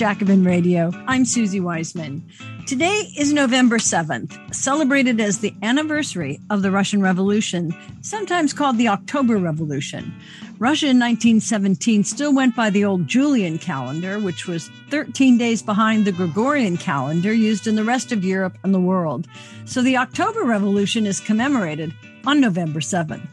Jacobin Radio. I'm Susie Weissman. Today is November 7th, celebrated as the anniversary of the Russian Revolution, sometimes called the October Revolution. Russia in 1917 still went by the old Julian calendar, which was 13 days behind the Gregorian calendar used in the rest of Europe and the world. So the October Revolution is commemorated on November 7th.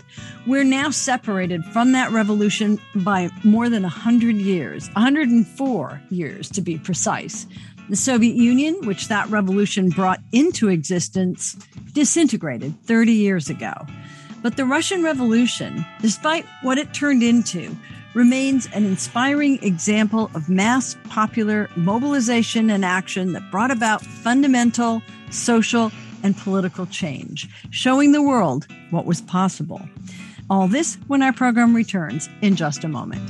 We're now separated from that revolution by more than 100 years, 104 years to be precise. The Soviet Union, which that revolution brought into existence, disintegrated 30 years ago. But the Russian Revolution, despite what it turned into, remains an inspiring example of mass popular mobilization and action that brought about fundamental social and political change, showing the world what was possible. All this when our program returns in just a moment.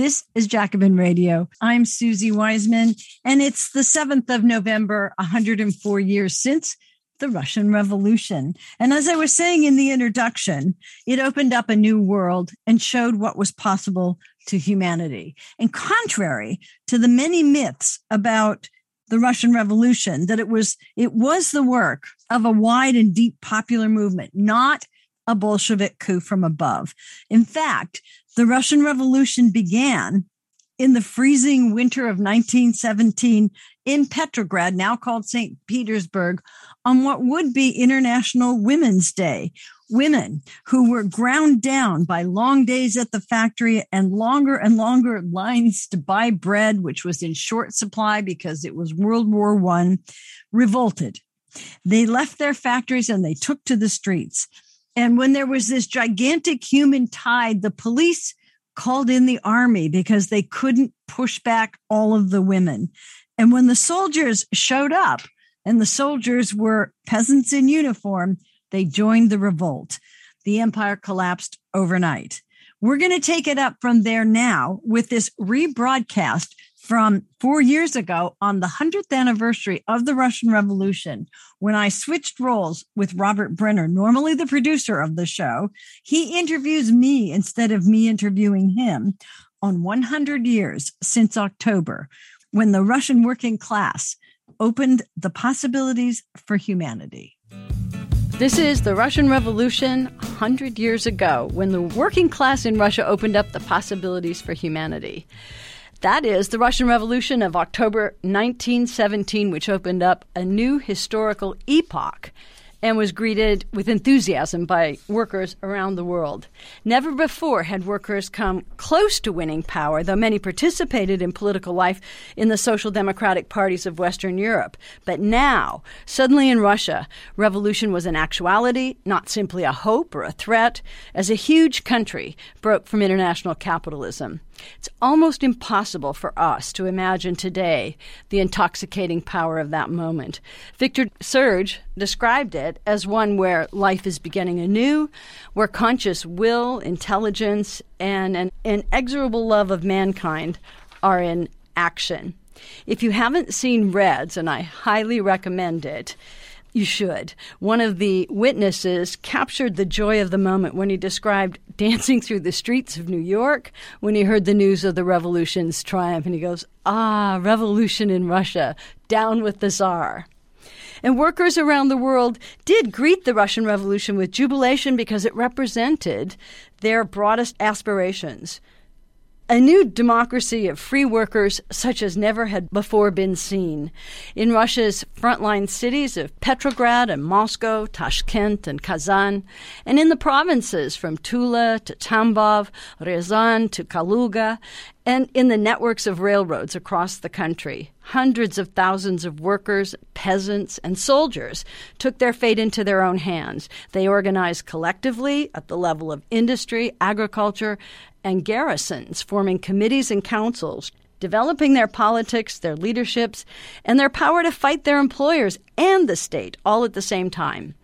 This is Jacobin Radio. I'm Susie Weissman, and it's the 7th of November, 104 years since the Russian Revolution. And as I was saying in the introduction, it opened up a new world and showed what was possible to humanity. And contrary to the many myths about the Russian Revolution, that it was it was the work of a wide and deep popular movement, not a Bolshevik coup from above. In fact, the Russian Revolution began in the freezing winter of 1917 in Petrograd, now called St. Petersburg, on what would be International Women's Day. Women who were ground down by long days at the factory and longer and longer lines to buy bread, which was in short supply because it was World War One, revolted. They left their factories and they took to the streets. And when there was this gigantic human tide, the police called in the army because they couldn't push back all of the women. And when the soldiers showed up, and the soldiers were peasants in uniform, they joined the revolt. The empire collapsed overnight. We're going to take it up from there now with this rebroadcast from four years ago on the 100th anniversary of the Russian Revolution, when I switched roles with Robert Brenner, normally the producer of the show. He interviews me instead of me interviewing him on 100 years since October, when the Russian working class opened the possibilities for humanity. This is the Russian Revolution 100 years ago, when the working class in Russia opened up the possibilities for humanity. That is the Russian Revolution of October 1917, which opened up a new historical epoch and was greeted with enthusiasm by workers around the world. Never before had workers come close to winning power, though many participated in political life in the social democratic parties of Western Europe. But now, suddenly in Russia, revolution was an actuality, not simply a hope or a threat, as a huge country broke from international capitalism. It's almost impossible for us to imagine today the intoxicating power of that moment. Victor Serge described it as one where life is beginning anew, where conscious will, intelligence, and an inexorable love of mankind are in action. If you haven't seen Reds, and I highly recommend it, you should. One of the witnesses captured the joy of the moment when he described dancing through the streets of New York when he heard the news of the revolution's triumph. And he goes, Ah, revolution in Russia, down with the Tsar. And workers around the world did greet the Russian Revolution with jubilation because it represented their broadest aspirations a new democracy of free workers such as never had before been seen. In Russia's frontline cities of Petrograd and Moscow, Tashkent and Kazan, and in the provinces from Tula to Tambov, Ryazan to Kaluga, and in the networks of railroads across the country. Hundreds of thousands of workers, peasants, and soldiers took their fate into their own hands. They organized collectively at the level of industry, agriculture, and garrisons, forming committees and councils, developing their politics, their leaderships, and their power to fight their employers and the state all at the same time.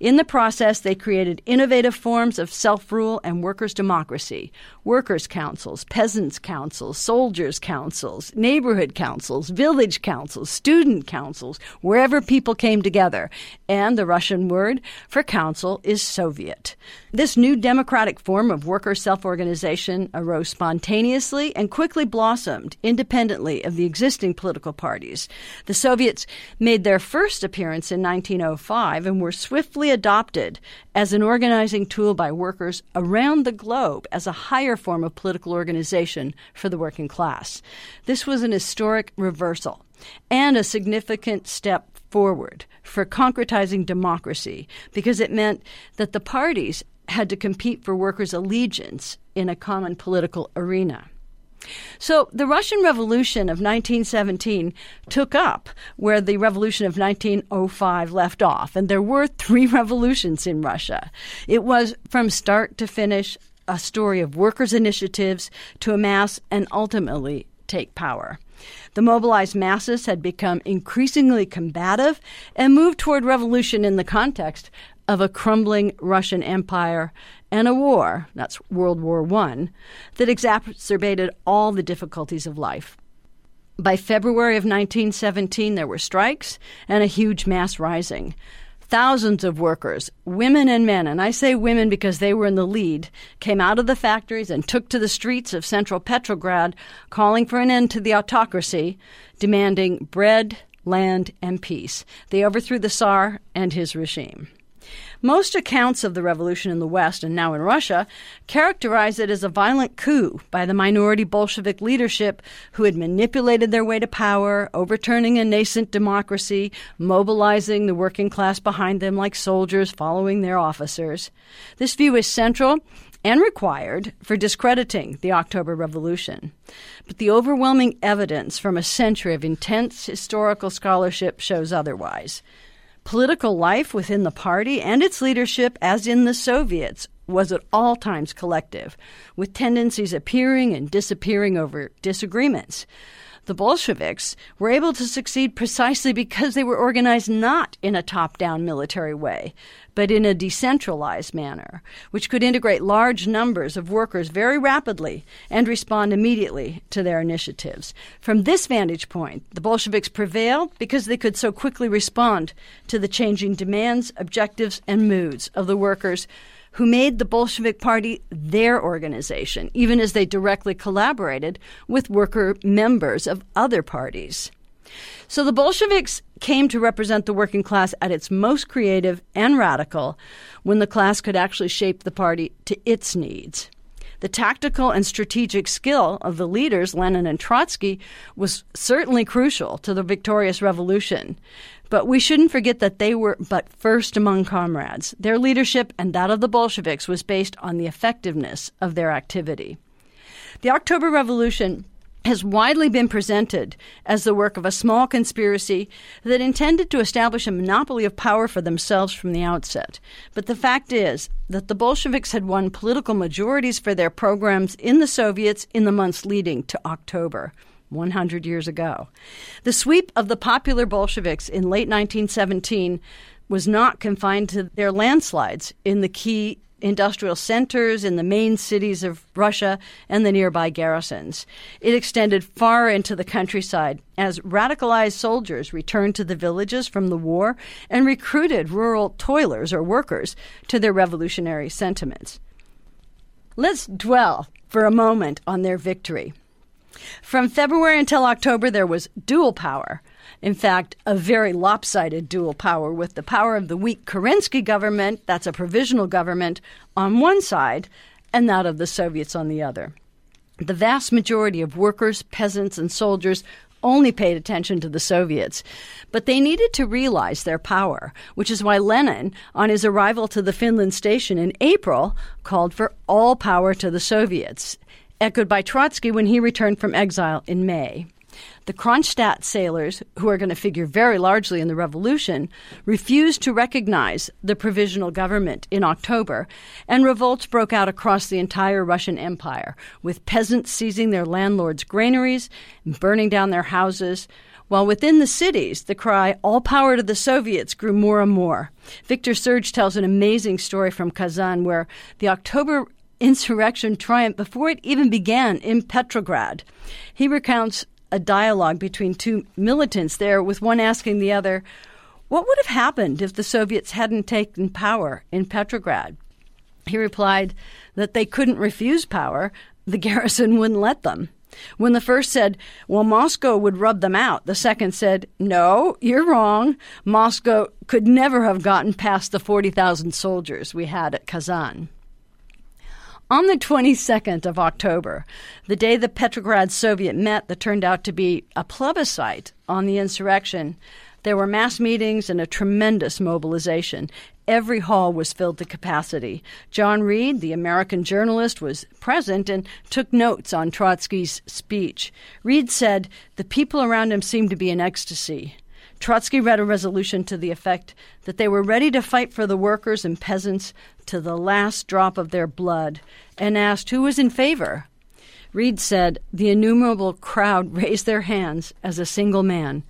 In the process, they created innovative forms of self rule and workers' democracy workers' councils, peasants' councils, soldiers' councils, neighborhood councils, village councils, student councils, wherever people came together. And the Russian word for council is Soviet. This new democratic form of worker self organization arose spontaneously and quickly blossomed independently of the existing political parties. The Soviets made their first appearance in 1905 and were swiftly adopted as an organizing tool by workers around the globe as a higher form of political organization for the working class. This was an historic reversal and a significant step forward for concretizing democracy because it meant that the parties had to compete for workers' allegiance in a common political arena. So the Russian Revolution of 1917 took up where the Revolution of 1905 left off, and there were three revolutions in Russia. It was from start to finish a story of workers' initiatives to amass and ultimately take power. The mobilized masses had become increasingly combative and moved toward revolution in the context of a crumbling Russian Empire and a war, that's World War I, that exacerbated all the difficulties of life. By February of 1917, there were strikes and a huge mass rising. Thousands of workers, women and men, and I say women because they were in the lead, came out of the factories and took to the streets of central Petrograd, calling for an end to the autocracy, demanding bread, land, and peace. They overthrew the Tsar and his regime. Most accounts of the revolution in the West and now in Russia characterize it as a violent coup by the minority Bolshevik leadership who had manipulated their way to power, overturning a nascent democracy, mobilizing the working class behind them like soldiers following their officers. This view is central and required for discrediting the October Revolution. But the overwhelming evidence from a century of intense historical scholarship shows otherwise. Political life within the party and its leadership, as in the Soviets, was at all times collective, with tendencies appearing and disappearing over disagreements. The Bolsheviks were able to succeed precisely because they were organized not in a top down military way, but in a decentralized manner, which could integrate large numbers of workers very rapidly and respond immediately to their initiatives. From this vantage point, the Bolsheviks prevailed because they could so quickly respond to the changing demands, objectives, and moods of the workers who made the Bolshevik Party their organization, even as they directly collaborated with worker members of other parties. So the Bolsheviks came to represent the working class at its most creative and radical when the class could actually shape the party to its needs. The tactical and strategic skill of the leaders, Lenin and Trotsky, was certainly crucial to the victorious revolution. But we shouldn't forget that they were but first among comrades. Their leadership and that of the Bolsheviks was based on the effectiveness of their activity. The October Revolution has widely been presented as the work of a small conspiracy that intended to establish a monopoly of power for themselves from the outset. But the fact is that the Bolsheviks had won political majorities for their programs in the Soviets in the months leading to October. 100 years ago. The sweep of the popular Bolsheviks in late 1917 was not confined to their landslides in the key industrial centers in the main cities of Russia and the nearby garrisons. It extended far into the countryside as radicalized soldiers returned to the villages from the war and recruited rural toilers or workers to their revolutionary sentiments. Let's dwell for a moment on their victory. From February until October, there was dual power. In fact, a very lopsided dual power with the power of the weak Kerensky government, that's a provisional government, on one side, and that of the Soviets on the other. The vast majority of workers, peasants, and soldiers only paid attention to the Soviets, but they needed to realize their power, which is why Lenin, on his arrival to the Finland station in April, called for all power to the Soviets echoed by Trotsky when he returned from exile in May. The Kronstadt sailors, who are going to figure very largely in the revolution, refused to recognize the provisional government in October, and revolts broke out across the entire Russian Empire, with peasants seizing their landlords' granaries and burning down their houses, while within the cities, the cry, all power to the Soviets, grew more and more. Victor Serge tells an amazing story from Kazan where the October insurrection triumphed before it even began in Petrograd. He recounts a dialogue between two militants there, with one asking the other, What would have happened if the Soviets hadn't taken power in Petrograd? He replied that they couldn't refuse power, the garrison wouldn't let them. When the first said, Well, Moscow would rub them out, the second said, No, you're wrong. Moscow could never have gotten past the 40,000 soldiers we had at Kazan. On the 22nd of October, the day the Petrograd Soviet met that turned out to be a plebiscite on the insurrection, there were mass meetings and a tremendous mobilization. Every hall was filled to capacity. John Reed, the American journalist, was present and took notes on Trotsky's speech. Reed said the people around him seemed to be in ecstasy. Trotsky read a resolution to the effect that they were ready to fight for the workers and peasants to the last drop of their blood and asked who was in favor. Reed said the innumerable crowd raised their hands as a single man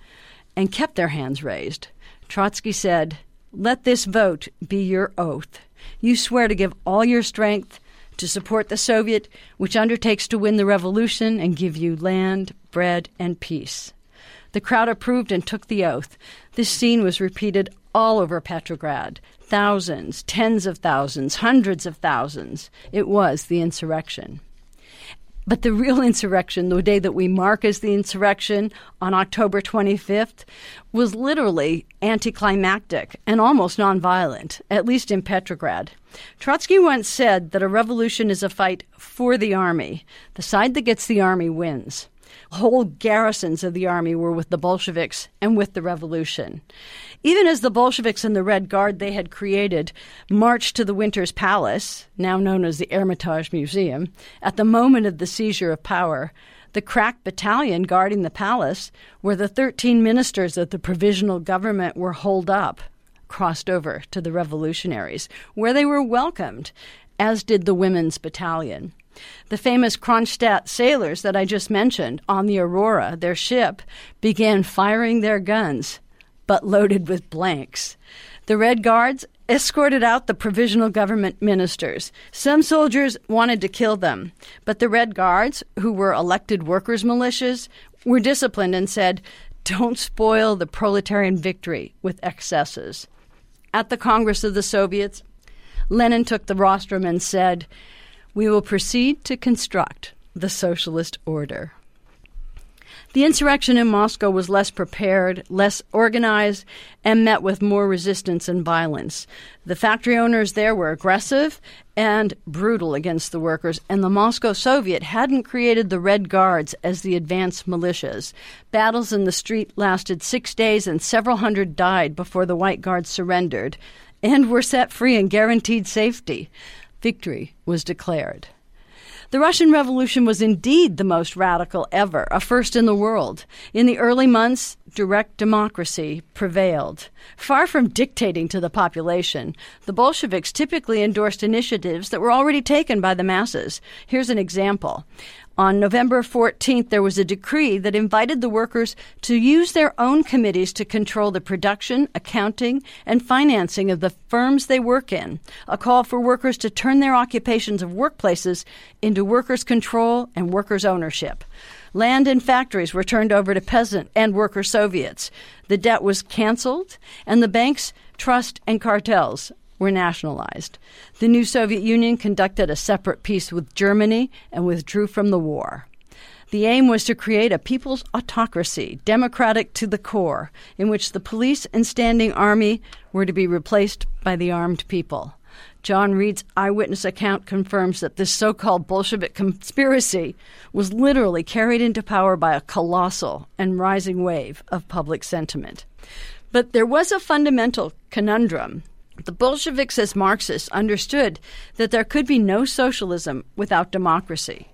and kept their hands raised. Trotsky said, Let this vote be your oath. You swear to give all your strength to support the Soviet, which undertakes to win the revolution and give you land, bread, and peace. The crowd approved and took the oath. This scene was repeated all over Petrograd. Thousands, tens of thousands, hundreds of thousands. It was the insurrection. But the real insurrection, the day that we mark as the insurrection on October 25th, was literally anticlimactic and almost nonviolent, at least in Petrograd. Trotsky once said that a revolution is a fight for the army. The side that gets the army wins. Whole garrisons of the army were with the Bolsheviks and with the revolution. Even as the Bolsheviks and the Red Guard they had created marched to the Winter's Palace, now known as the Hermitage Museum, at the moment of the seizure of power, the crack battalion guarding the palace, where the 13 ministers of the provisional government were holed up, crossed over to the revolutionaries, where they were welcomed, as did the women's battalion. The famous Kronstadt sailors that I just mentioned on the Aurora, their ship, began firing their guns but loaded with blanks. The Red Guards escorted out the provisional government ministers. Some soldiers wanted to kill them, but the Red Guards, who were elected workers' militias, were disciplined and said, Don't spoil the proletarian victory with excesses. At the Congress of the Soviets, Lenin took the rostrum and said, We will proceed to construct the socialist order. The insurrection in Moscow was less prepared, less organized, and met with more resistance and violence. The factory owners there were aggressive and brutal against the workers, and the Moscow Soviet hadn't created the Red Guards as the advanced militias. Battles in the street lasted six days, and several hundred died before the White Guards surrendered and were set free and guaranteed safety. Victory was declared. The Russian Revolution was indeed the most radical ever, a first in the world. In the early months, direct democracy prevailed. Far from dictating to the population, the Bolsheviks typically endorsed initiatives that were already taken by the masses. Here's an example. On November 14th, there was a decree that invited the workers to use their own committees to control the production, accounting, and financing of the firms they work in. A call for workers to turn their occupations of workplaces into workers' control and workers' ownership. Land and factories were turned over to peasant and worker Soviets. The debt was canceled, and the banks, trust, and cartels were nationalized. The new Soviet Union conducted a separate peace with Germany and withdrew from the war. The aim was to create a people's autocracy, democratic to the core, in which the police and standing army were to be replaced by the armed people. John Reed's eyewitness account confirms that this so called Bolshevik conspiracy was literally carried into power by a colossal and rising wave of public sentiment. But there was a fundamental conundrum the Bolsheviks, as Marxists, understood that there could be no socialism without democracy,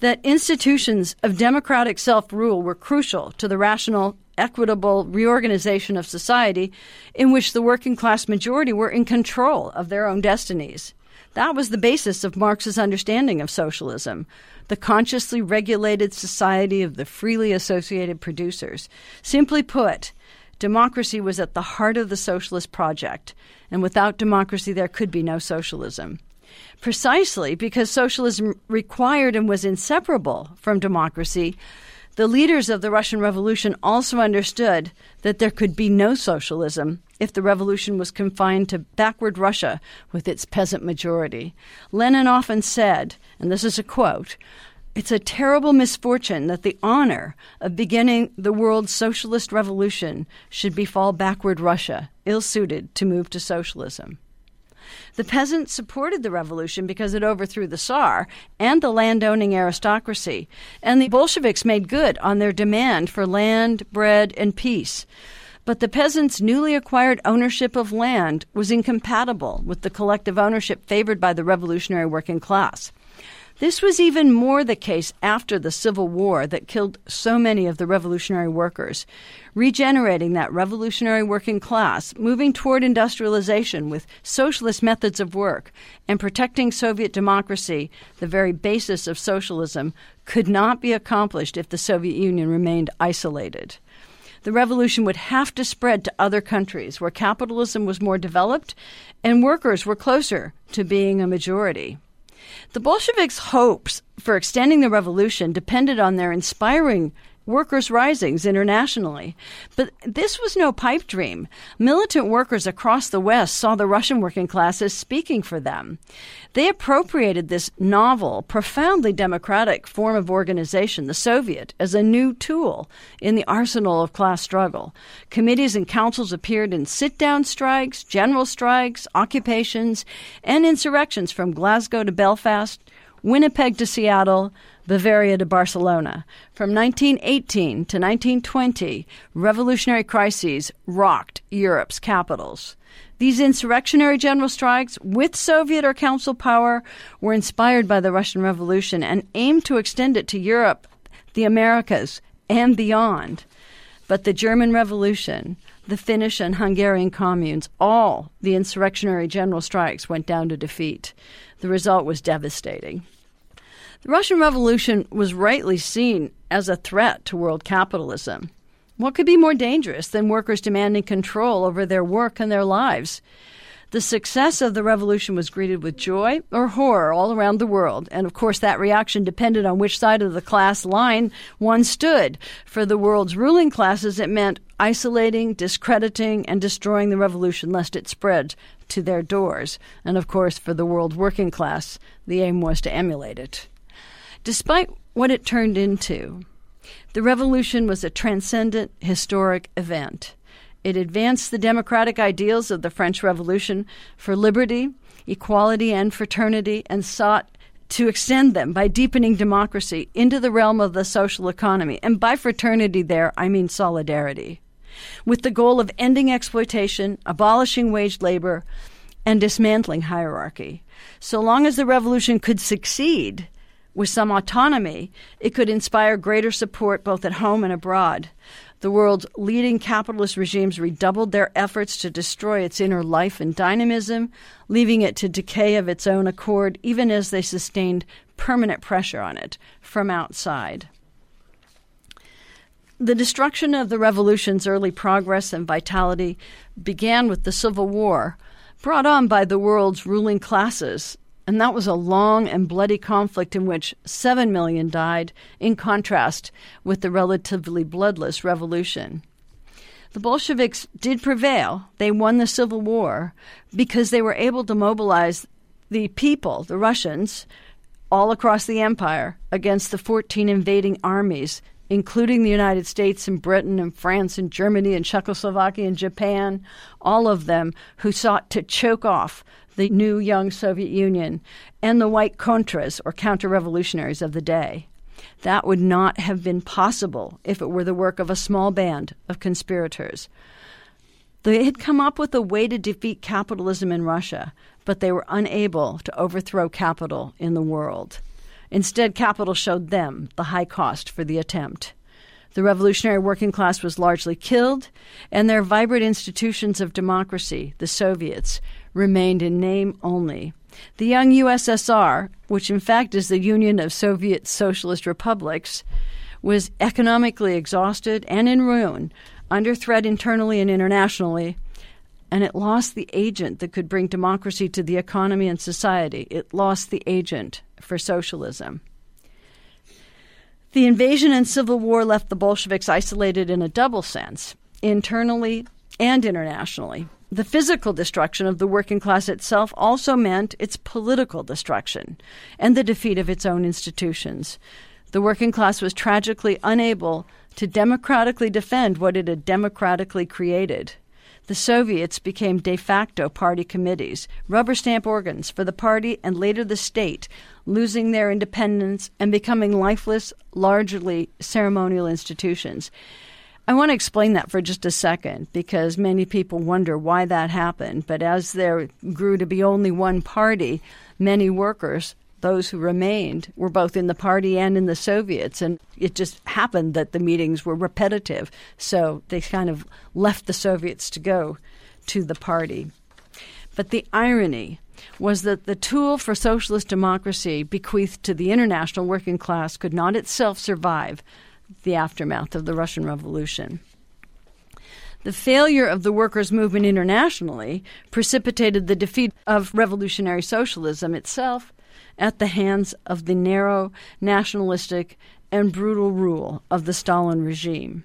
that institutions of democratic self rule were crucial to the rational, equitable reorganization of society in which the working class majority were in control of their own destinies. That was the basis of Marx's understanding of socialism the consciously regulated society of the freely associated producers. Simply put, democracy was at the heart of the socialist project, and without democracy, there could be no socialism. Precisely because socialism required and was inseparable from democracy, the leaders of the Russian Revolution also understood that there could be no socialism if the revolution was confined to backward Russia with its peasant majority. Lenin often said, and this is a quote, it's a terrible misfortune that the honor of beginning the world's socialist revolution should befall backward Russia, ill suited to move to socialism. The peasants supported the revolution because it overthrew the Tsar and the landowning aristocracy, and the Bolsheviks made good on their demand for land, bread, and peace. But the peasants' newly acquired ownership of land was incompatible with the collective ownership favored by the revolutionary working class. This was even more the case after the Civil War that killed so many of the revolutionary workers. Regenerating that revolutionary working class, moving toward industrialization with socialist methods of work, and protecting Soviet democracy, the very basis of socialism, could not be accomplished if the Soviet Union remained isolated the revolution would have to spread to other countries where capitalism was more developed and workers were closer to being a majority. The Bolsheviks' hopes for extending the revolution depended on their inspiring workers' risings internationally. But this was no pipe dream. Militant workers across the West saw the Russian working classes speaking for them. They appropriated this novel, profoundly democratic form of organization, the Soviet, as a new tool in the arsenal of class struggle. Committees and councils appeared in sit down strikes, general strikes, occupations, and insurrections from Glasgow to Belfast, Winnipeg to Seattle, Bavaria to Barcelona. From 1918 to 1920, revolutionary crises rocked Europe's capitals. These insurrectionary general strikes, with Soviet or Council power, were inspired by the Russian Revolution and aimed to extend it to Europe, the Americas, and beyond. But the German Revolution, the Finnish and Hungarian communes, all the insurrectionary general strikes went down to defeat. The result was devastating. The Russian Revolution was rightly seen as a threat to world capitalism. What could be more dangerous than workers demanding control over their work and their lives? The success of the revolution was greeted with joy or horror all around the world, and of course, that reaction depended on which side of the class line one stood. For the world's ruling classes, it meant isolating, discrediting, and destroying the revolution lest it spread to their doors. And of course, for the world working class, the aim was to emulate it. Despite what it turned into, the revolution was a transcendent historic event. It advanced the democratic ideals of the French Revolution for liberty, equality, and fraternity, and sought to extend them by deepening democracy into the realm of the social economy. And by fraternity, there, I mean solidarity, with the goal of ending exploitation, abolishing wage labor, and dismantling hierarchy. So long as the revolution could succeed, with some autonomy, it could inspire greater support both at home and abroad. The world's leading capitalist regimes redoubled their efforts to destroy its inner life and dynamism, leaving it to decay of its own accord, even as they sustained permanent pressure on it from outside. The destruction of the revolution's early progress and vitality began with the Civil War, brought on by the world's ruling classes and that was a long and bloody conflict in which 7 million died, in contrast with the relatively bloodless revolution. The Bolsheviks did prevail. They won the Civil War because they were able to mobilize the people, the Russians, all across the empire against the 14 invading armies, including the United States and Britain and France and Germany and Czechoslovakia and Japan, all of them who sought to choke off the new young Soviet Union, and the white Contras, or counter revolutionaries of the day. That would not have been possible if it were the work of a small band of conspirators. They had come up with a way to defeat capitalism in Russia, but they were unable to overthrow capital in the world. Instead, capital showed them the high cost for the attempt. The revolutionary working class was largely killed, and their vibrant institutions of democracy, the Soviets, remained in name only. The young USSR, which in fact is the Union of Soviet Socialist Republics, was economically exhausted and in ruin, under threat internally and internationally, and it lost the agent that could bring democracy to the economy and society. It lost the agent for socialism. The invasion and civil war left the Bolsheviks isolated in a double sense, internally and internationally. The physical destruction of the working class itself also meant its political destruction and the defeat of its own institutions. The working class was tragically unable to democratically defend what it had democratically created. The Soviets became de facto party committees, rubber stamp organs for the party and later the state, losing their independence and becoming lifeless, largely ceremonial institutions. I want to explain that for just a second because many people wonder why that happened. But as there grew to be only one party, many workers, those who remained, were both in the party and in the Soviets. And it just happened that the meetings were repetitive. So they kind of left the Soviets to go to the party. But the irony was that the tool for socialist democracy bequeathed to the international working class could not itself survive the aftermath of the Russian Revolution. The failure of the workers' movement internationally precipitated the defeat of revolutionary socialism itself at the hands of the narrow, nationalistic, and brutal rule of the Stalin regime.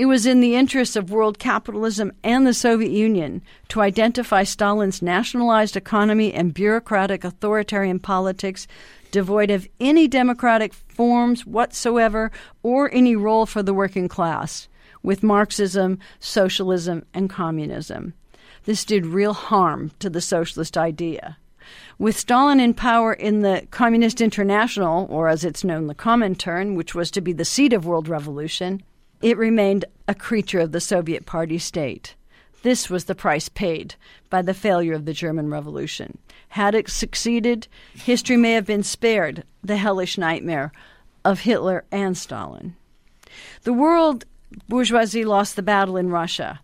It was in the interests of world capitalism and the Soviet Union to identify Stalin's nationalized economy and bureaucratic authoritarian politics devoid of any democratic forms whatsoever or any role for the working class, with Marxism, socialism, and communism. This did real harm to the socialist idea. With Stalin in power in the Communist International, or as it's known, the Comintern, which was to be the seat of world revolution, it remained a creature of the Soviet party state. This was the price paid by the failure of the German Revolution. Had it succeeded, history may have been spared the hellish nightmare of Hitler and Stalin. The world bourgeoisie lost the battle in Russia,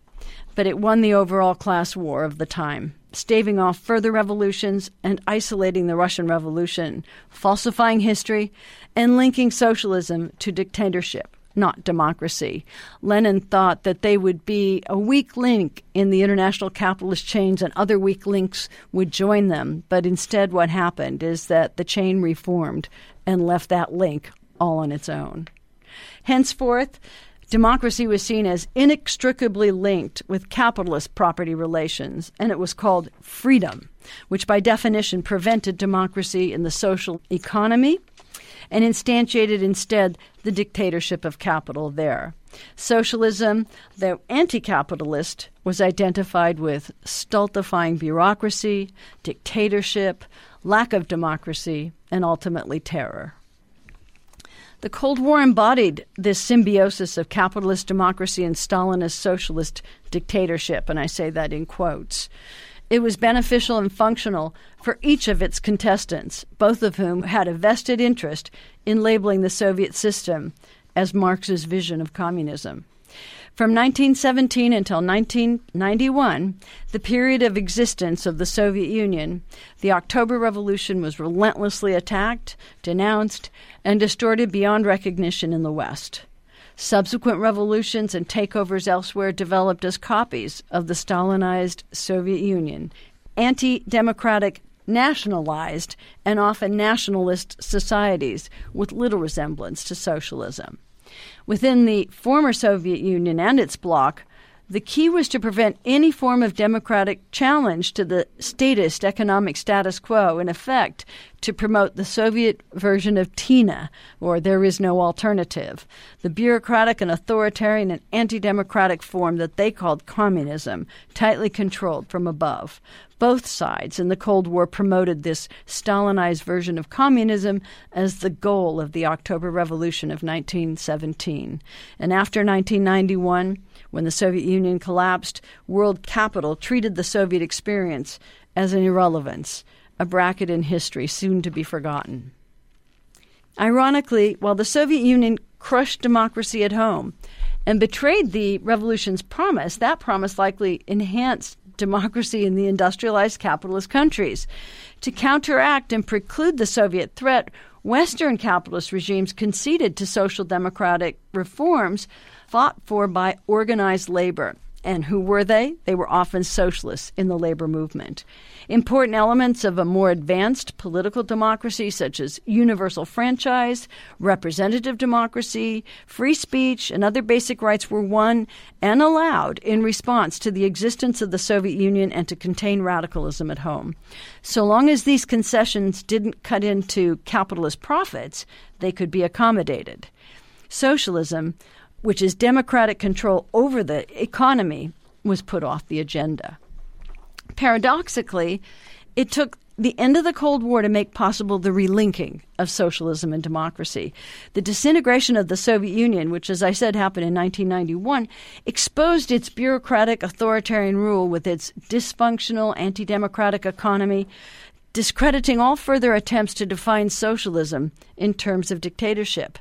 but it won the overall class war of the time, staving off further revolutions and isolating the Russian Revolution, falsifying history, and linking socialism to dictatorship not democracy. Lenin thought that they would be a weak link in the international capitalist chains and other weak links would join them. But instead, what happened is that the chain reformed and left that link all on its own. Henceforth, democracy was seen as inextricably linked with capitalist property relations, and it was called freedom, which by definition prevented democracy in the social economy and instantiated instead the dictatorship of capital there. Socialism, though anti capitalist, was identified with stultifying bureaucracy, dictatorship, lack of democracy, and ultimately terror. The Cold War embodied this symbiosis of capitalist democracy and Stalinist socialist dictatorship, and I say that in quotes. It was beneficial and functional for each of its contestants, both of whom had a vested interest in labeling the Soviet system as Marx's vision of communism. From 1917 until 1991, the period of existence of the Soviet Union, the October Revolution was relentlessly attacked, denounced, and distorted beyond recognition in the West. Subsequent revolutions and takeovers elsewhere developed as copies of the Stalinized Soviet Union, anti democratic, nationalized, and often nationalist societies with little resemblance to socialism. Within the former Soviet Union and its bloc, the key was to prevent any form of democratic challenge to the statist economic status quo, in effect, to promote the Soviet version of TINA, or There Is No Alternative, the bureaucratic and authoritarian and anti democratic form that they called communism, tightly controlled from above. Both sides in the Cold War promoted this Stalinized version of communism as the goal of the October Revolution of 1917. And after 1991, when the Soviet Union collapsed, world capital treated the Soviet experience as an irrelevance, a bracket in history soon to be forgotten. Ironically, while the Soviet Union crushed democracy at home and betrayed the revolution's promise, that promise likely enhanced democracy in the industrialized capitalist countries. To counteract and preclude the Soviet threat, Western capitalist regimes conceded to social democratic reforms fought for by organized labor. And who were they? They were often socialists in the labor movement. Important elements of a more advanced political democracy, such as universal franchise, representative democracy, free speech, and other basic rights, were won and allowed in response to the existence of the Soviet Union and to contain radicalism at home. So long as these concessions didn't cut into capitalist profits, they could be accommodated. Socialism which is democratic control over the economy, was put off the agenda. Paradoxically, it took the end of the Cold War to make possible the relinking of socialism and democracy. The disintegration of the Soviet Union, which, as I said, happened in 1991, exposed its bureaucratic authoritarian rule with its dysfunctional anti democratic economy, discrediting all further attempts to define socialism in terms of dictatorship.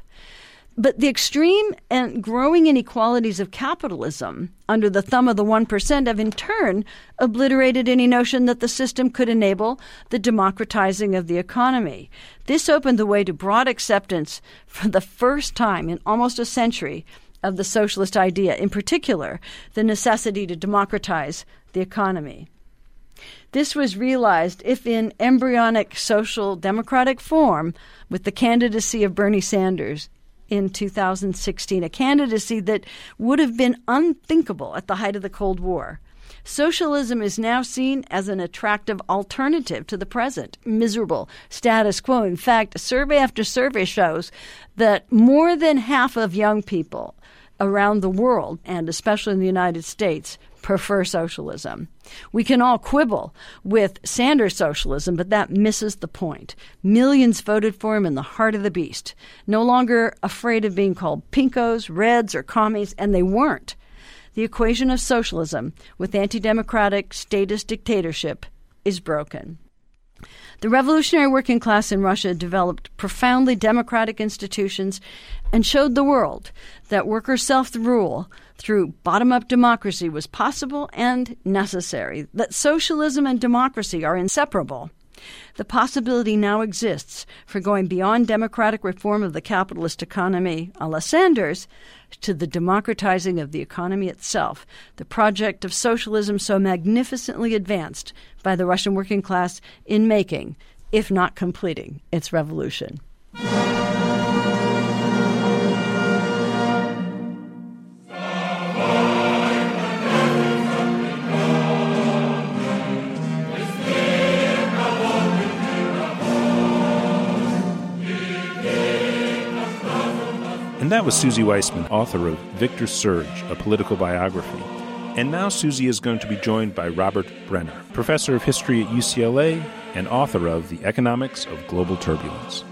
But the extreme and growing inequalities of capitalism under the thumb of the 1% have in turn obliterated any notion that the system could enable the democratizing of the economy. This opened the way to broad acceptance for the first time in almost a century of the socialist idea, in particular, the necessity to democratize the economy. This was realized, if in embryonic social democratic form, with the candidacy of Bernie Sanders in 2016, a candidacy that would have been unthinkable at the height of the Cold War. Socialism is now seen as an attractive alternative to the present miserable status quo. In fact, survey after survey shows that more than half of young people around the world, and especially in the United States, prefer socialism. We can all quibble with Sanders socialism, but that misses the point. Millions voted for him in the heart of the beast, no longer afraid of being called pinkos, reds, or commies, and they weren't. The equation of socialism with anti democratic statist dictatorship is broken. The revolutionary working class in Russia developed profoundly democratic institutions and showed the world that worker self rule through bottom up democracy was possible and necessary, that socialism and democracy are inseparable. The possibility now exists for going beyond democratic reform of the capitalist economy a la Sanders to the democratizing of the economy itself, the project of socialism so magnificently advanced by the Russian working class in making, if not completing, its revolution. And that was Susie Weissman, author of Victor Serge, a political biography. And now Susie is going to be joined by Robert Brenner, professor of history at UCLA and author of The Economics of Global Turbulence.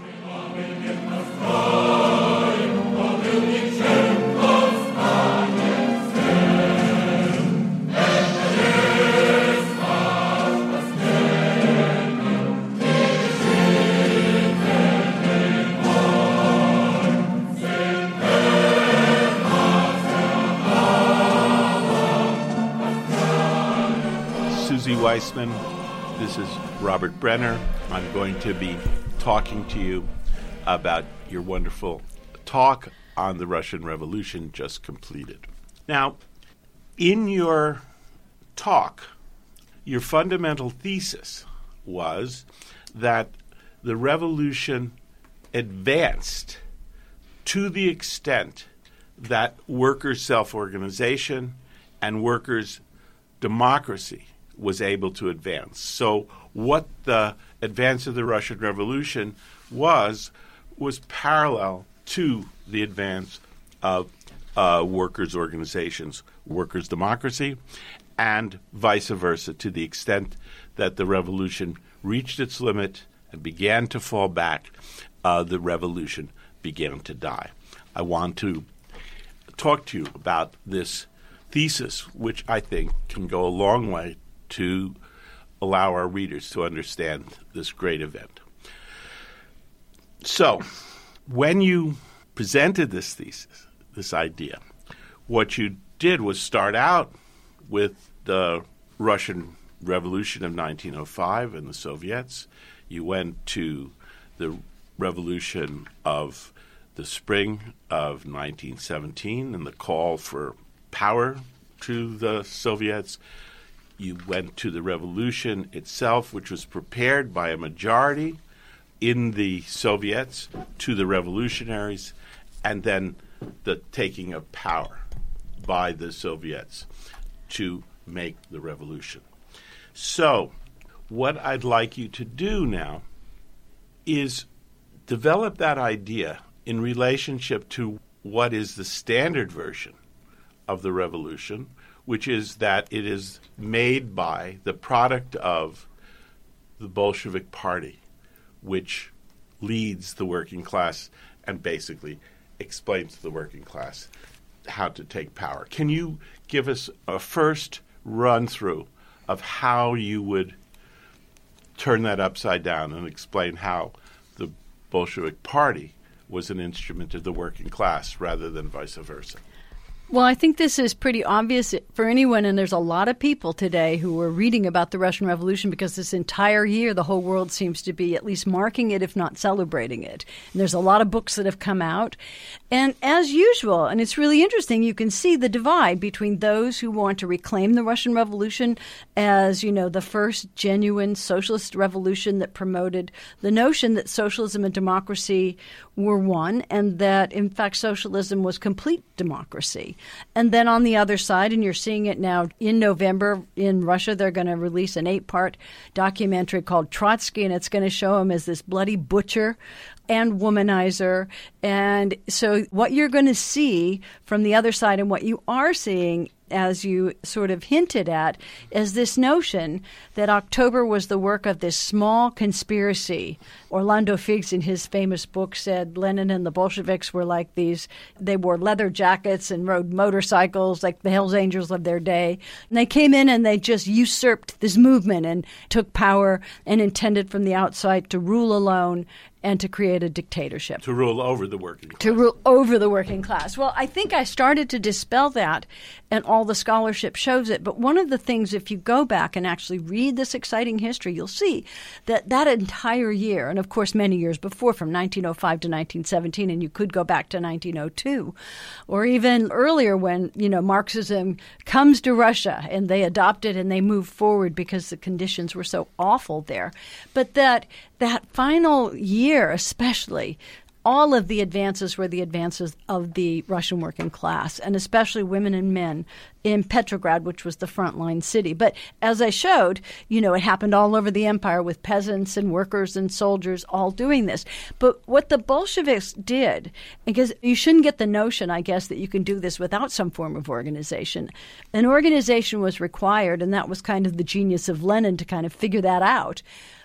Weissman. This is Robert Brenner. I'm going to be talking to you about your wonderful talk on the Russian Revolution just completed. Now, in your talk, your fundamental thesis was that the revolution advanced to the extent that workers' self organization and workers' democracy was able to advance. So, what the advance of the Russian Revolution was, was parallel to the advance of uh, workers' organizations, workers' democracy, and vice versa, to the extent that the revolution reached its limit and began to fall back, uh, the revolution began to die. I want to talk to you about this thesis, which I think can go a long way to allow our readers to understand this great event. So, when you presented this thesis, this idea, what you did was start out with the Russian revolution of 1905 and the Soviets. You went to the revolution of the spring of 1917 and the call for power to the Soviets. You went to the revolution itself, which was prepared by a majority in the Soviets to the revolutionaries, and then the taking of power by the Soviets to make the revolution. So, what I'd like you to do now is develop that idea in relationship to what is the standard version of the revolution, which is that it is made by the product of the Bolshevik Party, which leads the working class and basically explains to the working class how to take power. Can you give us a first run through of how you would turn that upside down and explain how the Bolshevik Party was an instrument of the working class rather than vice versa? Well, I think this is pretty obvious for anyone, and there's a lot of people today who are reading about the Russian Revolution because this entire year the whole world seems to be at least marking it, if not celebrating it. And there's a lot of books that have come out. And as usual, and it's really interesting, you can see the divide between those who want to reclaim the Russian Revolution as, you know, the first genuine socialist revolution that promoted the notion that socialism and democracy were one, and that, in fact, socialism was complete democracy. And then on the other side, and you're seeing it now in November in Russia, they're going to release an eight part documentary called Trotsky, and it's going to show him as this bloody butcher and womanizer. And so, what you're going to see from the other side, and what you are seeing as you sort of hinted at, is this notion that October was the work of this small conspiracy. Orlando Figes, in his famous book, said Lenin and the Bolsheviks were like these, they wore leather jackets and rode motorcycles like the Hells Angels of their day. And they came in and they just usurped this movement and took power and intended from the outside to rule alone and to create a dictatorship. To rule over the working class. To rule over the working class. Well, I think I started to dispel that, and all the scholarship shows it. But one of the things, if you go back and actually read this exciting history, you'll see that that entire year, and of course many years before, from 1905 to 1917, and you could go back to 1902, or even earlier when, you know, Marxism comes to Russia and they adopt it and they move forward because the conditions were so awful there. But that that final year, especially, all of the advances were the advances of the Russian working class, and especially women and men in Petrograd, which was the frontline city. But as I showed, you know, it happened all over the empire with peasants and workers and soldiers all doing this. But what the Bolsheviks did, because you shouldn't get the notion, I guess, that you can do this without some form of organization. An organization was required, and that was kind of the genius of Lenin to kind of figure that out.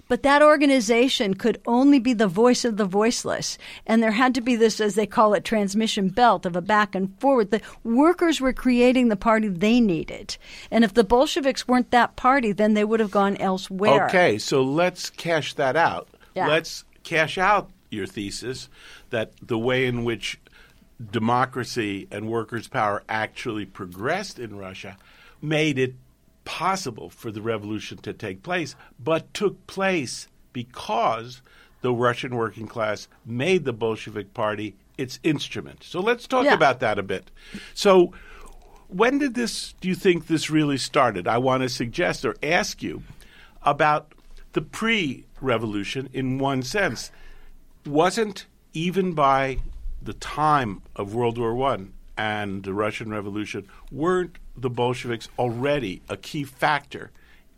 But that organization could only be the voice of the voiceless. And there had to be this, as they call it, transmission belt of a back and forward. The workers were creating the party they needed. And if the Bolsheviks weren't that party, then they would have gone elsewhere. Okay, so let's cash that out. Yeah. Let's cash out your thesis that the way in which democracy and workers' power actually progressed in Russia made it possible for the revolution to take place, but took place because the Russian working class made the Bolshevik Party its instrument. So let's talk Yeah. about that a bit. So, when did this, do you think this really started? I want to suggest or ask you about the pre revolution in one sense. Wasn't even by the time of World War One and the Russian Revolution, weren't the Bolsheviks already a key factor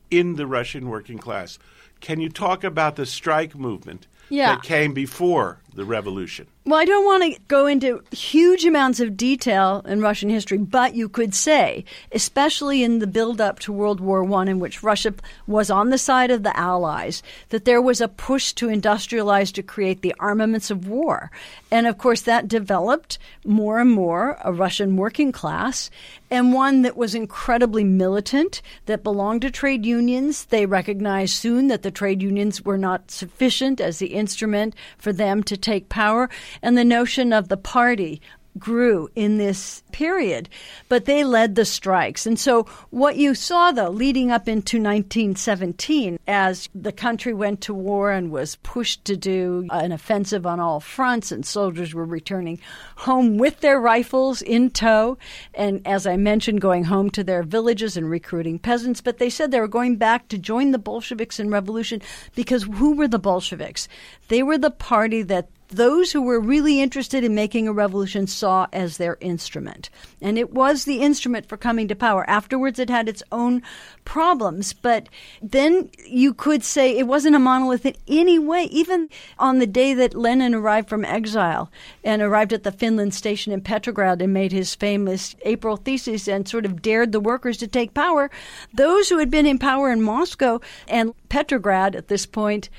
in the Russian working class? Can you talk about the strike movement Yeah. that came before the revolution? Well, I don't want to go into huge amounts of detail in Russian history, but you could say, especially in the build up to World War I, in which Russia was on the side of the Allies, that there was a push to industrialize to create the armaments of war. And of course, that developed more and more a Russian working class and one that was incredibly militant, that belonged to trade unions. They recognized soon that the trade unions were not sufficient as the instrument for them to take power. And the notion of the party grew in this period, but they led the strikes. And so, what you saw though, leading up into 1917, as the country went to war and was pushed to do an offensive on all fronts, and soldiers were returning home with their rifles in tow, and as I mentioned, going home to their villages and recruiting peasants. But they said they were going back to join the Bolsheviks in revolution because who were the Bolsheviks? They were the party that those who were really interested in making a revolution saw as their instrument. And it was the instrument for coming to power. Afterwards, it had its own problems, but then you could say it wasn't a monolith in any way. Even on the day that Lenin arrived from exile and arrived at the Finland station in Petrograd and made his famous April thesis and sort of dared the workers to take power, those who had been in power in Moscow and Petrograd at this point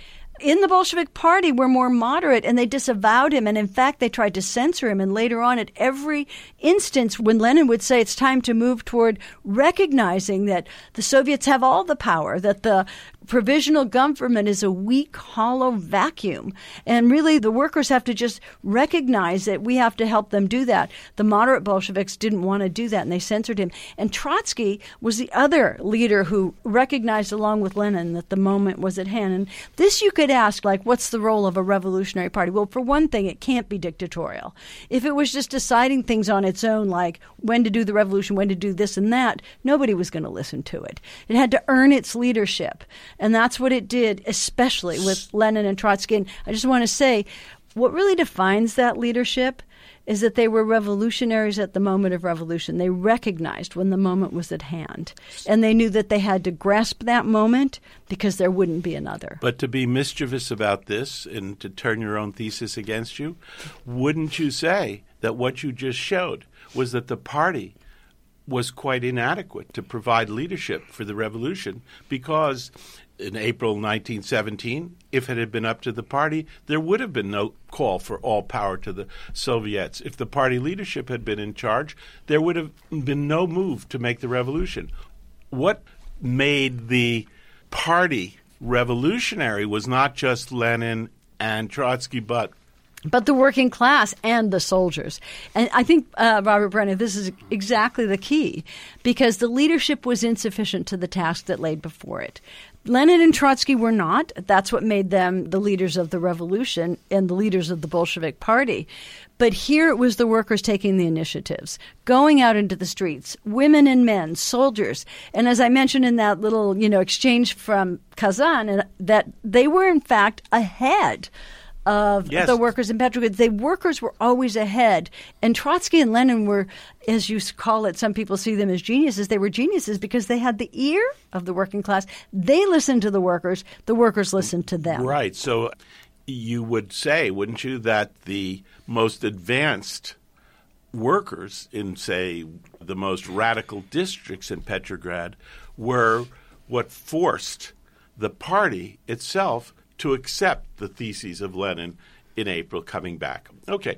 in the Bolshevik Party were more moderate and they disavowed him. And in fact, they tried to censor him. And later on, at every instance, when Lenin would say it's time to move toward recognizing that the Soviets have all the power, that the provisional government is a weak, hollow vacuum. And really, the workers have to just recognize that we have to help them do that. The moderate Bolsheviks didn't want to do that, and they censored him. And Trotsky was the other leader who recognized, along with Lenin, that the moment was at hand. And this you could ask, like, what's the role of a revolutionary party? Well, for one thing, it can't be dictatorial. If it was just deciding things on its own, like when to do the revolution, when to do this and that, nobody was going to listen to it. It had to earn its leadership. And that's what it did, especially with Lenin and Trotsky. And I just want to say, what really defines that leadership is that they were revolutionaries at the moment of revolution. They recognized when the moment was at hand. And they knew that they had to grasp that moment because there wouldn't be another. But to be mischievous about this and to turn your own thesis against you, wouldn't you say that what you just showed was that the party was quite inadequate to provide leadership for the revolution because in April 1917, if it had been up to the party, there would have been no call for all power to the Soviets. If the party leadership had been in charge, there would have been no move to make the revolution. What made the party revolutionary was not just Lenin and Trotsky, but but the working class and the soldiers. And I think, uh, Robert Brenner, this is exactly the key because the leadership was insufficient to the task that laid before it. Lenin and Trotsky were not. That's what made them the leaders of the revolution and the leaders of the Bolshevik Party. But here it was the workers taking the initiatives, going out into the streets, women and men, soldiers. And as I mentioned in that little, you know, exchange from Kazan, that they were in fact ahead of yes. the workers in Petrograd. The workers were always ahead. And Trotsky and Lenin were, as you call it, some people see them as geniuses. They were geniuses because they had the ear of the working class. They listened to the workers, the workers listened to them. Right. So you would say, wouldn't you, that the most advanced workers in, say, the most radical districts in Petrograd were what forced the party itself to accept the theses of Lenin in April coming back. Okay.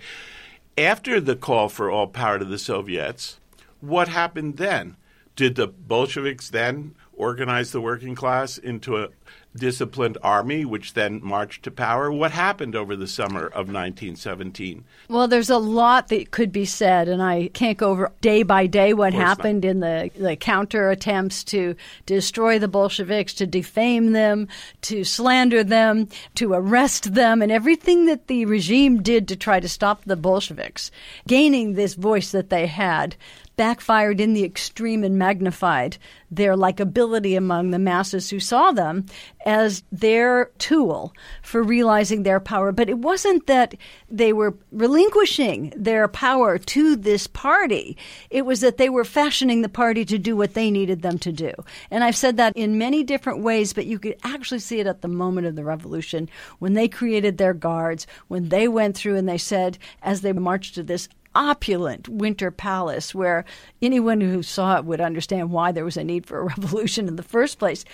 After the call for all power to the Soviets, what happened then? Did the Bolsheviks then organize the working class into a disciplined army, which then marched to power. What happened over the summer of 1917? Well, there's a lot that could be said, and I can't go over day by day what happened not. in the, the counter attempts to destroy the Bolsheviks, to defame them, to slander them, to arrest them, and everything that the regime did to try to stop the Bolsheviks gaining this voice that they had backfired in the extreme and magnified their likability among the masses who saw them as their tool for realizing their power. But it wasn't that they were relinquishing their power to this party. It was that they were fashioning the party to do what they needed them to do. And I've said that in many different ways, but you could actually see it at the moment of the revolution when they created their guards, when they went through and they said, as they marched to this opulent winter palace where anyone who saw it would understand why there was a need for a revolution in the first place.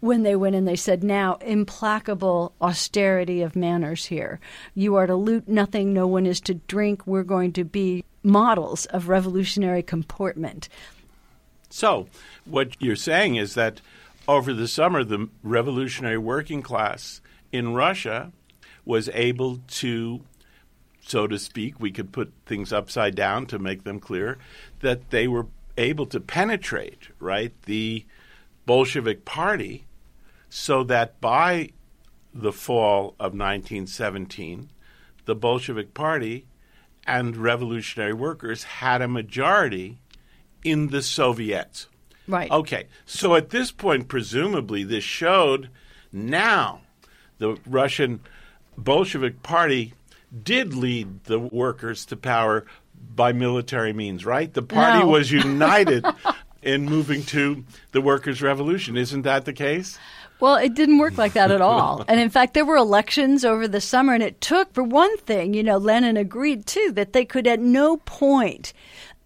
When they went in, they said, Now, implacable austerity of manners here. You are to loot nothing, no one is to drink. We're going to be models of revolutionary comportment. So, what you're saying is that over the summer, the revolutionary working class in Russia was able to so to speak, we could put things upside down to make them clear, that they were able to penetrate, right, the Bolshevik Party so that by the fall of 1917, the Bolshevik Party and revolutionary workers had a majority in the Soviets. Right. Okay. So at this point, presumably, this showed now the Russian Bolshevik Party did lead the workers to power by military means, right? The party No. was united in moving to the workers' revolution. Isn't that the case? Well, it didn't work like that at all. and in fact, there were elections over the summer, and it took, for one thing, you know, Lenin agreed too that they could at no point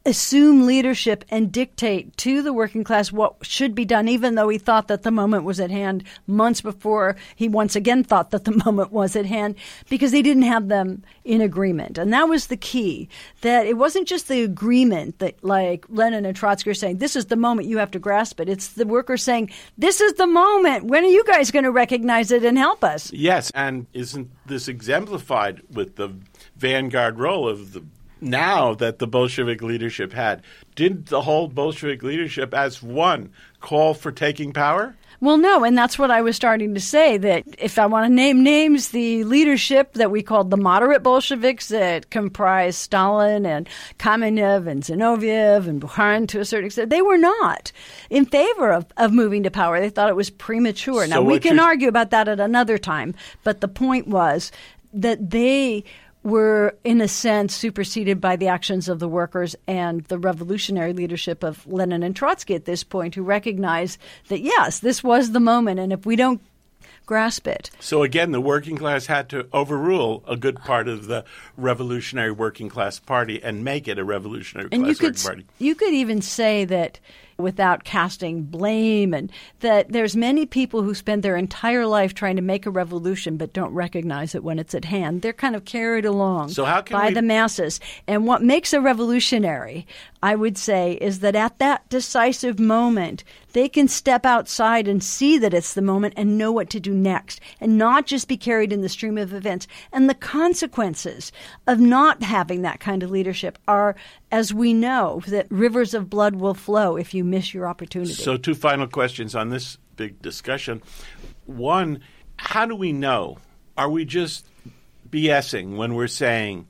assume leadership and dictate to the working class what should be done, even though he thought that the moment was at hand months before he once again thought that the moment was at hand, because they didn't have them in agreement. And that was the key, that it wasn't just the agreement that, like Lenin and Trotsky are saying, this is the moment you have to grasp it. It's the workers saying, this is the moment. When are you guys going to recognize it and help us? Yes, and isn't this exemplified with the vanguard role of the now that the Bolshevik leadership had? Did the whole Bolshevik leadership as one call for taking power? Well, no, and that's what I was starting to say. That if I want to name names, the leadership that we called the moderate Bolsheviks that comprised Stalin and Kamenev and Zinoviev and Bukharin to a certain extent, they were not in favor of, of moving to power. They thought it was premature. So now, we can argue about that at another time, but the point was that they were, in a sense, superseded by the actions of the workers and the revolutionary leadership of Lenin and Trotsky at this point, who recognized that, yes, this was the moment, and if we don't grasp it, So again, the working class had to overrule a good part of the revolutionary working class party and make it a revolutionary and you could working party. you could even say that without casting blame and that there's many people who spend their entire life trying to make a revolution but don't recognize it when it's at hand. They're kind of carried along So how can by we- the masses. And what makes a revolutionary i would say is that at that decisive moment they can step outside and see that it's the moment and know what to do next and not just be carried in the stream of events and the consequences of not having that kind of leadership are as we know that rivers of blood will flow if you miss your opportunity So, two final questions on this big discussion. One, how do we know? Are we just BSing when we're saying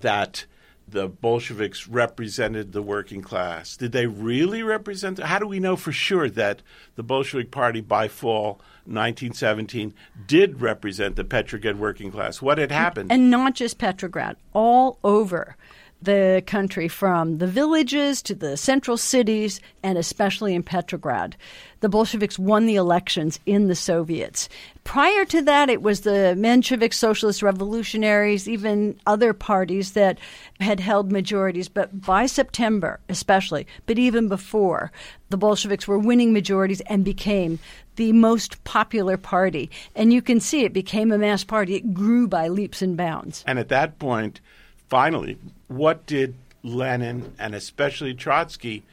that the Bolsheviks represented the working class? Did they really represent? How do we know for sure that the Bolshevik Party by fall 1917 did represent the Petrograd working class? What had happened? and not just Petrograd, all over the country, from the villages to the central cities, and especially in Petrograd. The Bolsheviks won the elections in the Soviets. Prior to that, it was the Menshevik Socialist Revolutionaries, even other parties that had held majorities. But by September, especially, but even before, the Bolsheviks were winning majorities and became the most popular party. And you can see it became a mass party. It grew by leaps and bounds. And at that point, finally, what did Lenin and especially Trotsky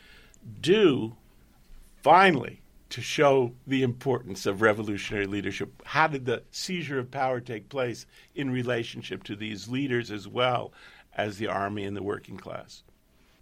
do finally to show the importance of revolutionary leadership? How did the seizure of power take place in relationship to these leaders as well as the army and the working class?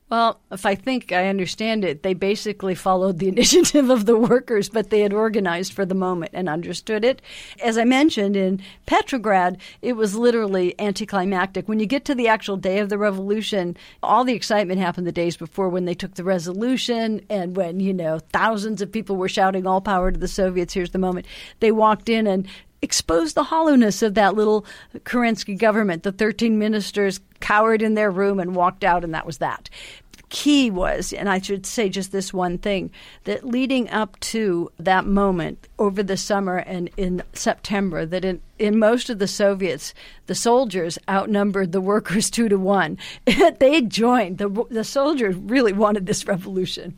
Well, if I think I understand it, they basically followed the initiative of the workers, but they had organized for the moment and understood it. As I mentioned, in Petrograd, it was literally anticlimactic. When you get to the actual day of the revolution, all the excitement happened the days before when they took the resolution and when, you know, thousands of people were shouting, All power to the Soviets, here's the moment. They walked in and exposed the hollowness of that little Kerensky government. The 13 ministers cowered in their room and walked out, and that was that. The key was, and I should say just this one thing, that leading up to that moment over the summer and in September, that in, in most of the Soviets, the soldiers outnumbered the workers two to one. they joined. The, the soldiers really wanted this revolution.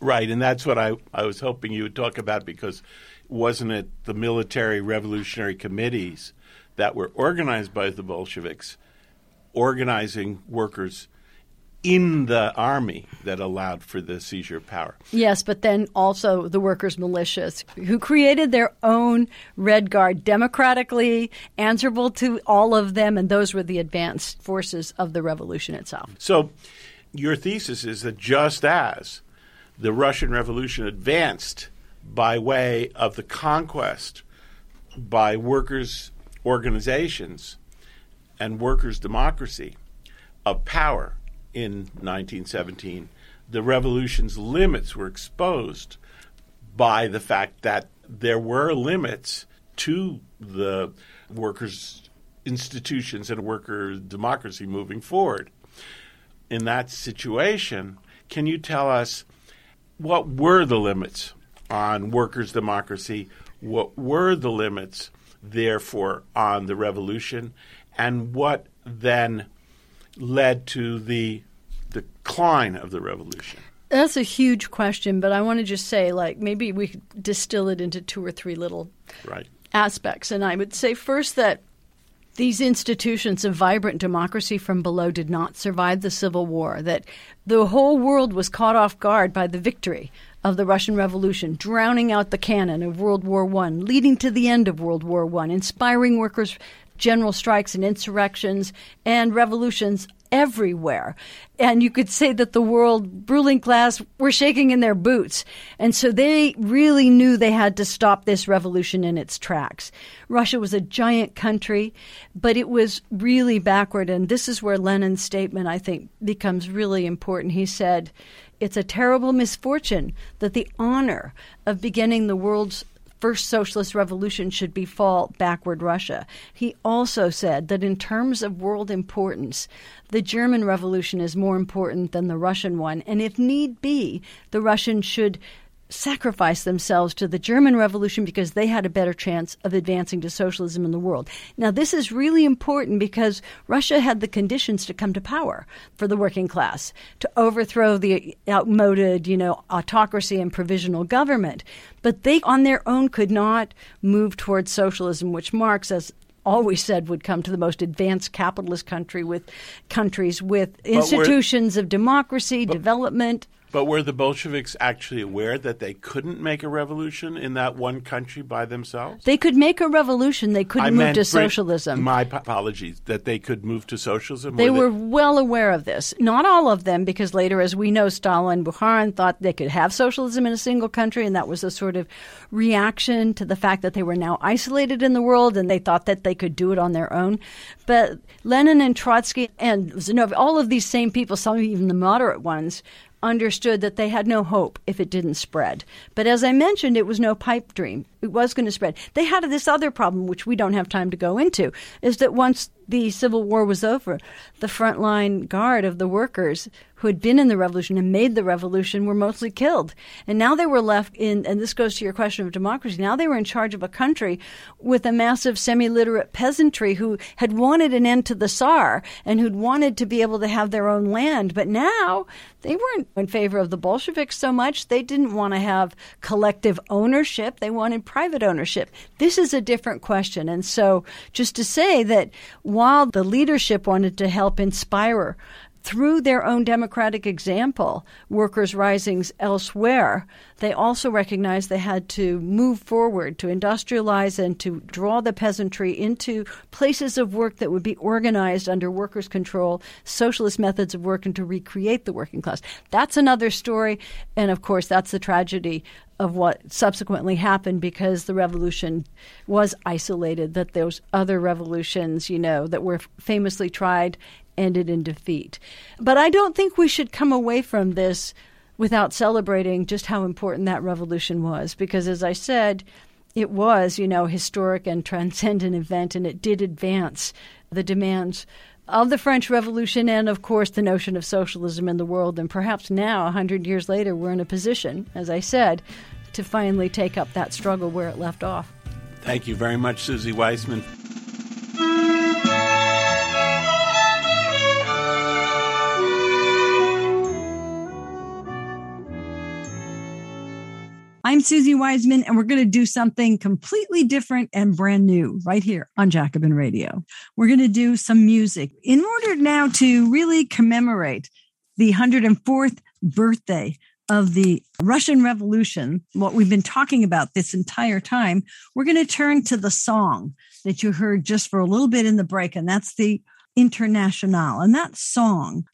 Right, and that's what I, I was hoping you would talk about because wasn't it the military revolutionary committees that were organized by the Bolsheviks, organizing workers in the army that allowed for the seizure of power. Yes, but then also the workers' militias who created their own Red Guard democratically, answerable to all of them, and those were the advanced forces of the revolution itself. So, your thesis is that just as the Russian Revolution advanced by way of the conquest by workers' organizations and workers' democracy of power in 1917, the revolution's limits were exposed by the fact that there were limits to the workers' institutions and worker democracy moving forward. In that situation, can you tell us what were the limits on workers' democracy? What were the limits, therefore, on the revolution? And what then led to the decline of the revolution? That's a huge question, but I want to just say, like, maybe we could distill it into two or three little right. aspects. And I would say first that these institutions of vibrant democracy from below did not survive the Civil War, that the whole world was caught off guard by the victory of the Russian Revolution, drowning out the cannon of World War I, leading to the end of World War I, inspiring workers' general strikes and insurrections and revolutions everywhere. And you could say that the world ruling class were shaking in their boots. And so they really knew they had to stop this revolution in its tracks. Russia was a giant country, but it was really backward. And this is where Lenin's statement, I think, becomes really important. He said, it's a terrible misfortune that the honor of beginning the world's first socialist revolution should befall backward Russia. He also said that in terms of world importance, the German Revolution is more important than the Russian one, and if need be, the Russians should sacrifice themselves to the German Revolution because they had a better chance of advancing to socialism in the world. Now, this is really important because Russia had the conditions to come to power for the working class, to overthrow the outmoded, you know, autocracy and provisional government. But they, on their own, could not move towards socialism, which Marx, as always said would come to the most advanced capitalist country with countries with institutions of democracy, but, development. But were the Bolsheviks actually aware that they couldn't make a revolution in that one country by themselves? They could make a revolution. They couldn't I move to socialism. My apologies. That they could move to socialism. They were they... well aware of this. Not all of them, because later, as we know, Stalin, and Bukharin thought they could have socialism in a single country, and that was a sort of reaction to the fact that they were now isolated in the world, and they thought that they could do it on their own. But Lenin and Trotsky and Zinoviev, all of these same people, some even the moderate ones, understood that they had no hope if it didn't spread. But as I mentioned, it was no pipe dream. It was going to spread. They had this other problem, which we don't have time to go into, is that once the Civil War was over, the frontline guard of the workers who had been in the revolution and made the revolution were mostly killed. And now they were left in, and this goes to your question of democracy, now they were in charge of a country with a massive semi literate peasantry who had wanted an end to the Tsar and who'd wanted to be able to have their own land. But now they weren't in favor of the Bolsheviks so much. They didn't want to have collective ownership, they wanted private ownership. This is a different question. And so, just to say that while the leadership wanted to help inspire through their own democratic example, workers' risings elsewhere, they also recognized they had to move forward to industrialize and to draw the peasantry into places of work that would be organized under workers' control, socialist methods of work, and to recreate the working class. That's another story. And of course, that's the tragedy of what subsequently happened because the revolution was isolated, that those other revolutions, you know, that were famously tried ended in defeat. But I don't think we should come away from this without celebrating just how important that revolution was, because as I said, it was, you know, historic and transcendent event, and it did advance the demands of the French Revolution and, of course, the notion of socialism in the world. And perhaps now, a hundred years later, we're in a position, as I said, to finally take up that struggle where it left off. Thank you very much, Susie Weissman. I'm Susie Weissman, and we're going to do something completely different and brand new right here on Jacobin Radio. We're going to do some music in order now to really commemorate the 104th birthday of the Russian Revolution, what we've been talking about this entire time, we're going to turn to the song that you heard just for a little bit in the break, and that's the International. And that song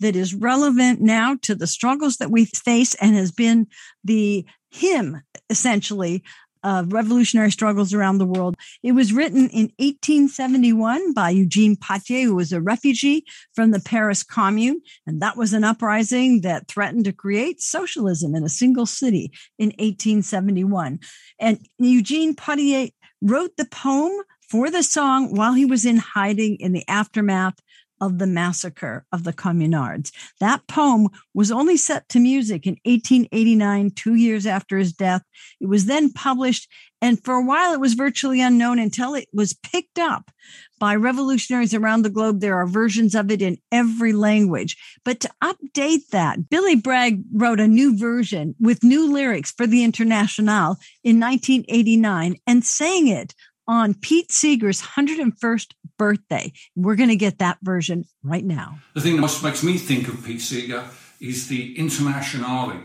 that is relevant now to the struggles that we face and has been the hymn, essentially, of revolutionary struggles around the world. It was written in 1871 by Eugene Pottier, who was a refugee from the Paris Commune. And that was an uprising that threatened to create socialism in a single city in 1871. And Eugene Pottier wrote the poem for the song while he was in hiding in the aftermath of the massacre of the communards. That poem was only set to music in 1889, two years after his death. It was then published, and for a while it was virtually unknown until it was picked up by revolutionaries around the globe. There are versions of it in every language. But to update that, Billy Bragg wrote a new version with new lyrics for the Internationale in 1989 and sang it on Pete Seeger's 101st birthday. We're going to get that version right now. The thing that makes me think of Pete Seeger is the Internationale.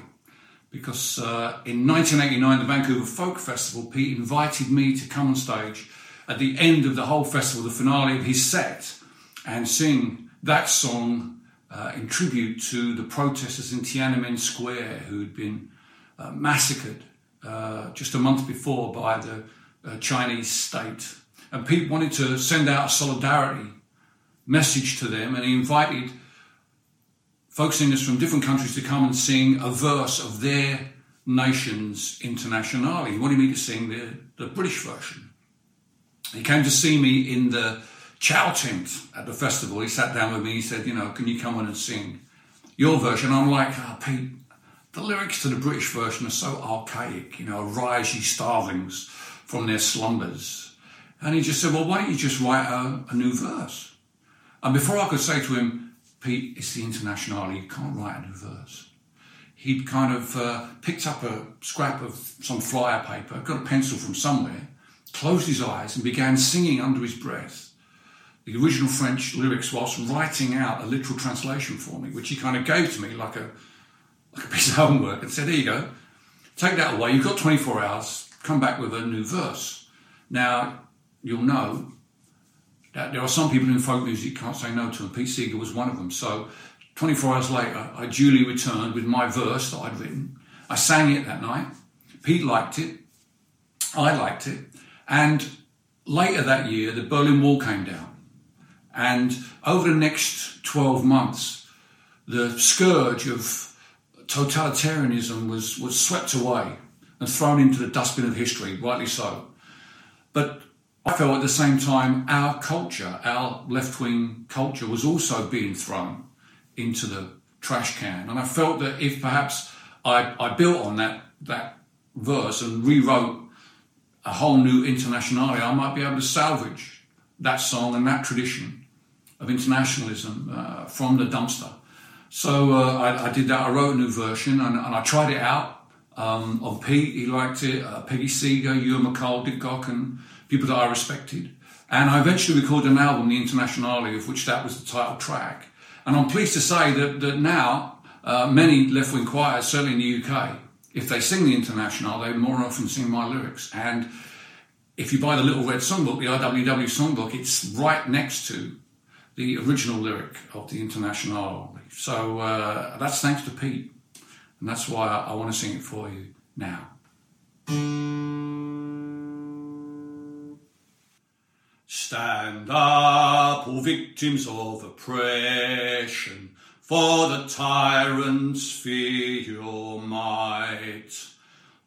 Because uh, in 1989, the Vancouver Folk Festival, Pete invited me to come on stage at the end of the whole festival, the finale of his set, and sing that song uh, in tribute to the protesters in Tiananmen Square who'd been uh, massacred uh, just a month before by the Chinese state. And Pete wanted to send out a solidarity message to them, and he invited folk singers from different countries to come and sing a verse of their nation's internationale. He wanted me to sing the, the British version. He came to see me in the chow tent at the festival. He sat down with me. He said, "You know, can you come on and sing your version?" I'm like, oh, "Pete, the lyrics to the British version are so archaic. You know, rise ye starlings from their slumbers. And he just said, Well, why don't you just write a, a new verse? And before I could say to him, Pete, it's the International, you can't write a new verse. He'd kind of uh, picked up a scrap of some flyer paper, got a pencil from somewhere, closed his eyes, and began singing under his breath the original French lyrics whilst writing out a literal translation for me, which he kind of gave to me like a, like a piece of homework and said, Here you go, take that away, you've got 24 hours, come back with a new verse. Now, you'll know that there are some people in folk music can't say no to, and Pete Seeger was one of them. So, 24 hours later, I duly returned with my verse that I'd written. I sang it that night. Pete liked it. I liked it. And later that year, the Berlin Wall came down. And over the next 12 months, the scourge of totalitarianism was, was swept away and thrown into the dustbin of history, rightly so. But I felt at the same time our culture, our left wing culture, was also being thrown into the trash can. And I felt that if perhaps I, I built on that, that verse and rewrote a whole new internationale, I might be able to salvage that song and that tradition of internationalism uh, from the dumpster. So uh, I, I, did that. I wrote a new version and, and I tried it out um, of Pete, he liked it, uh, Peggy Seeger, Ewan MacColl, Dick Gaughan, and people that I respected. And I eventually recorded an album, The Internationale, of which that was the title track. And I'm pleased to say that, that now uh, many left wing choirs, certainly in the UK, if they sing the Internationale, they more often sing my lyrics. And if you buy the Little Red Songbook, the IWW Songbook, it's right next to the original lyric of the Internationale. So uh, that's thanks to Pete. And that's why I, I want to sing it for you now. Stand up, all victims of oppression, for the tyrants fear your might.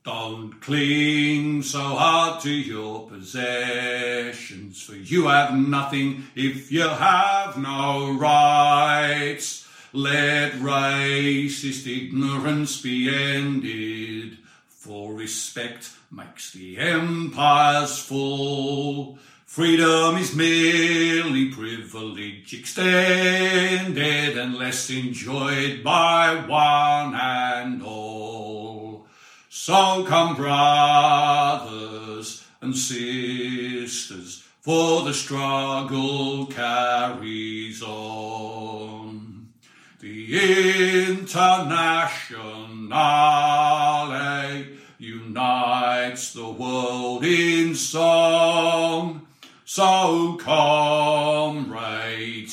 Don't cling so hard to your possessions, for you have nothing if you have no rights. Let racist ignorance be ended, for respect makes the empires fall. Freedom is merely privilege extended and less enjoyed by one and all. So come, brothers and sisters, for the struggle carries on. The Internationale unites the world in song. So, comrades,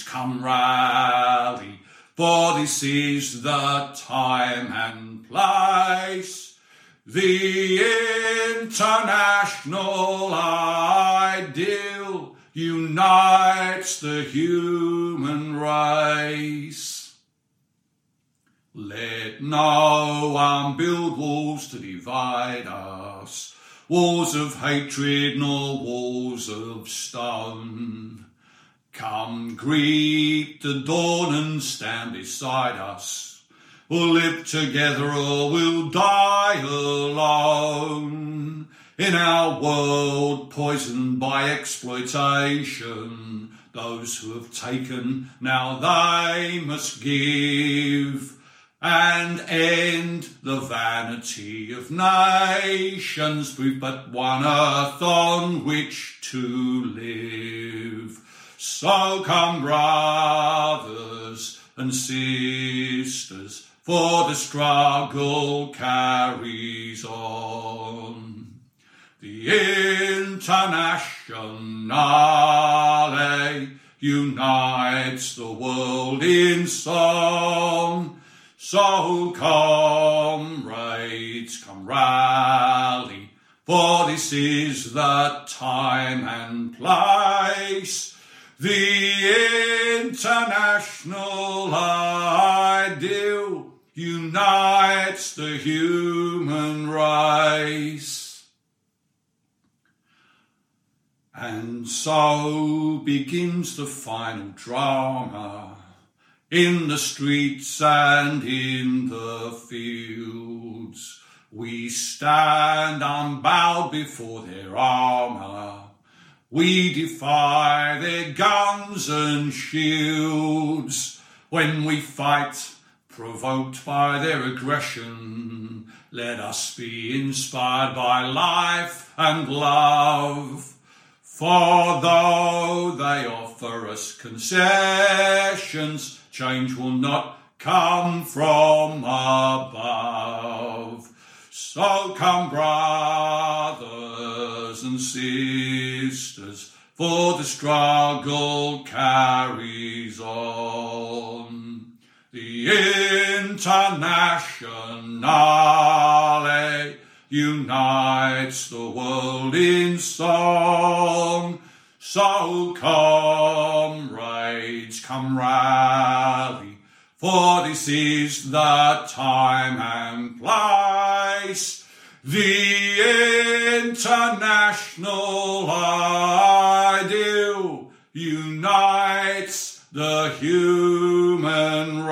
come rally, for this is the time and place. The international ideal unites the human race. Let no one build walls to divide us, walls of hatred nor walls of stone. Come greet the dawn and stand beside us. We'll live together or we'll die alone. In our world poisoned by exploitation, those who have taken, now they must give and end the vanity of nations we've but one earth on which to live. So come, brothers and sisters, for the struggle carries on. The Internationale eh, unites the world in song. So comrades, come rally, for this is the time and place. The international ideal unites the human race. And so begins the final drama in the streets and in the fields. We stand unbowed before their armour. We defy their guns and shields. When we fight, provoked by their aggression, let us be inspired by life and love. For though they offer us concessions, change will not come from above. So come, brothers and sisters, for the struggle carries on. The Internationale unites the world in song. So comrades, come rally, for this is the time and place. The international ideal unites the human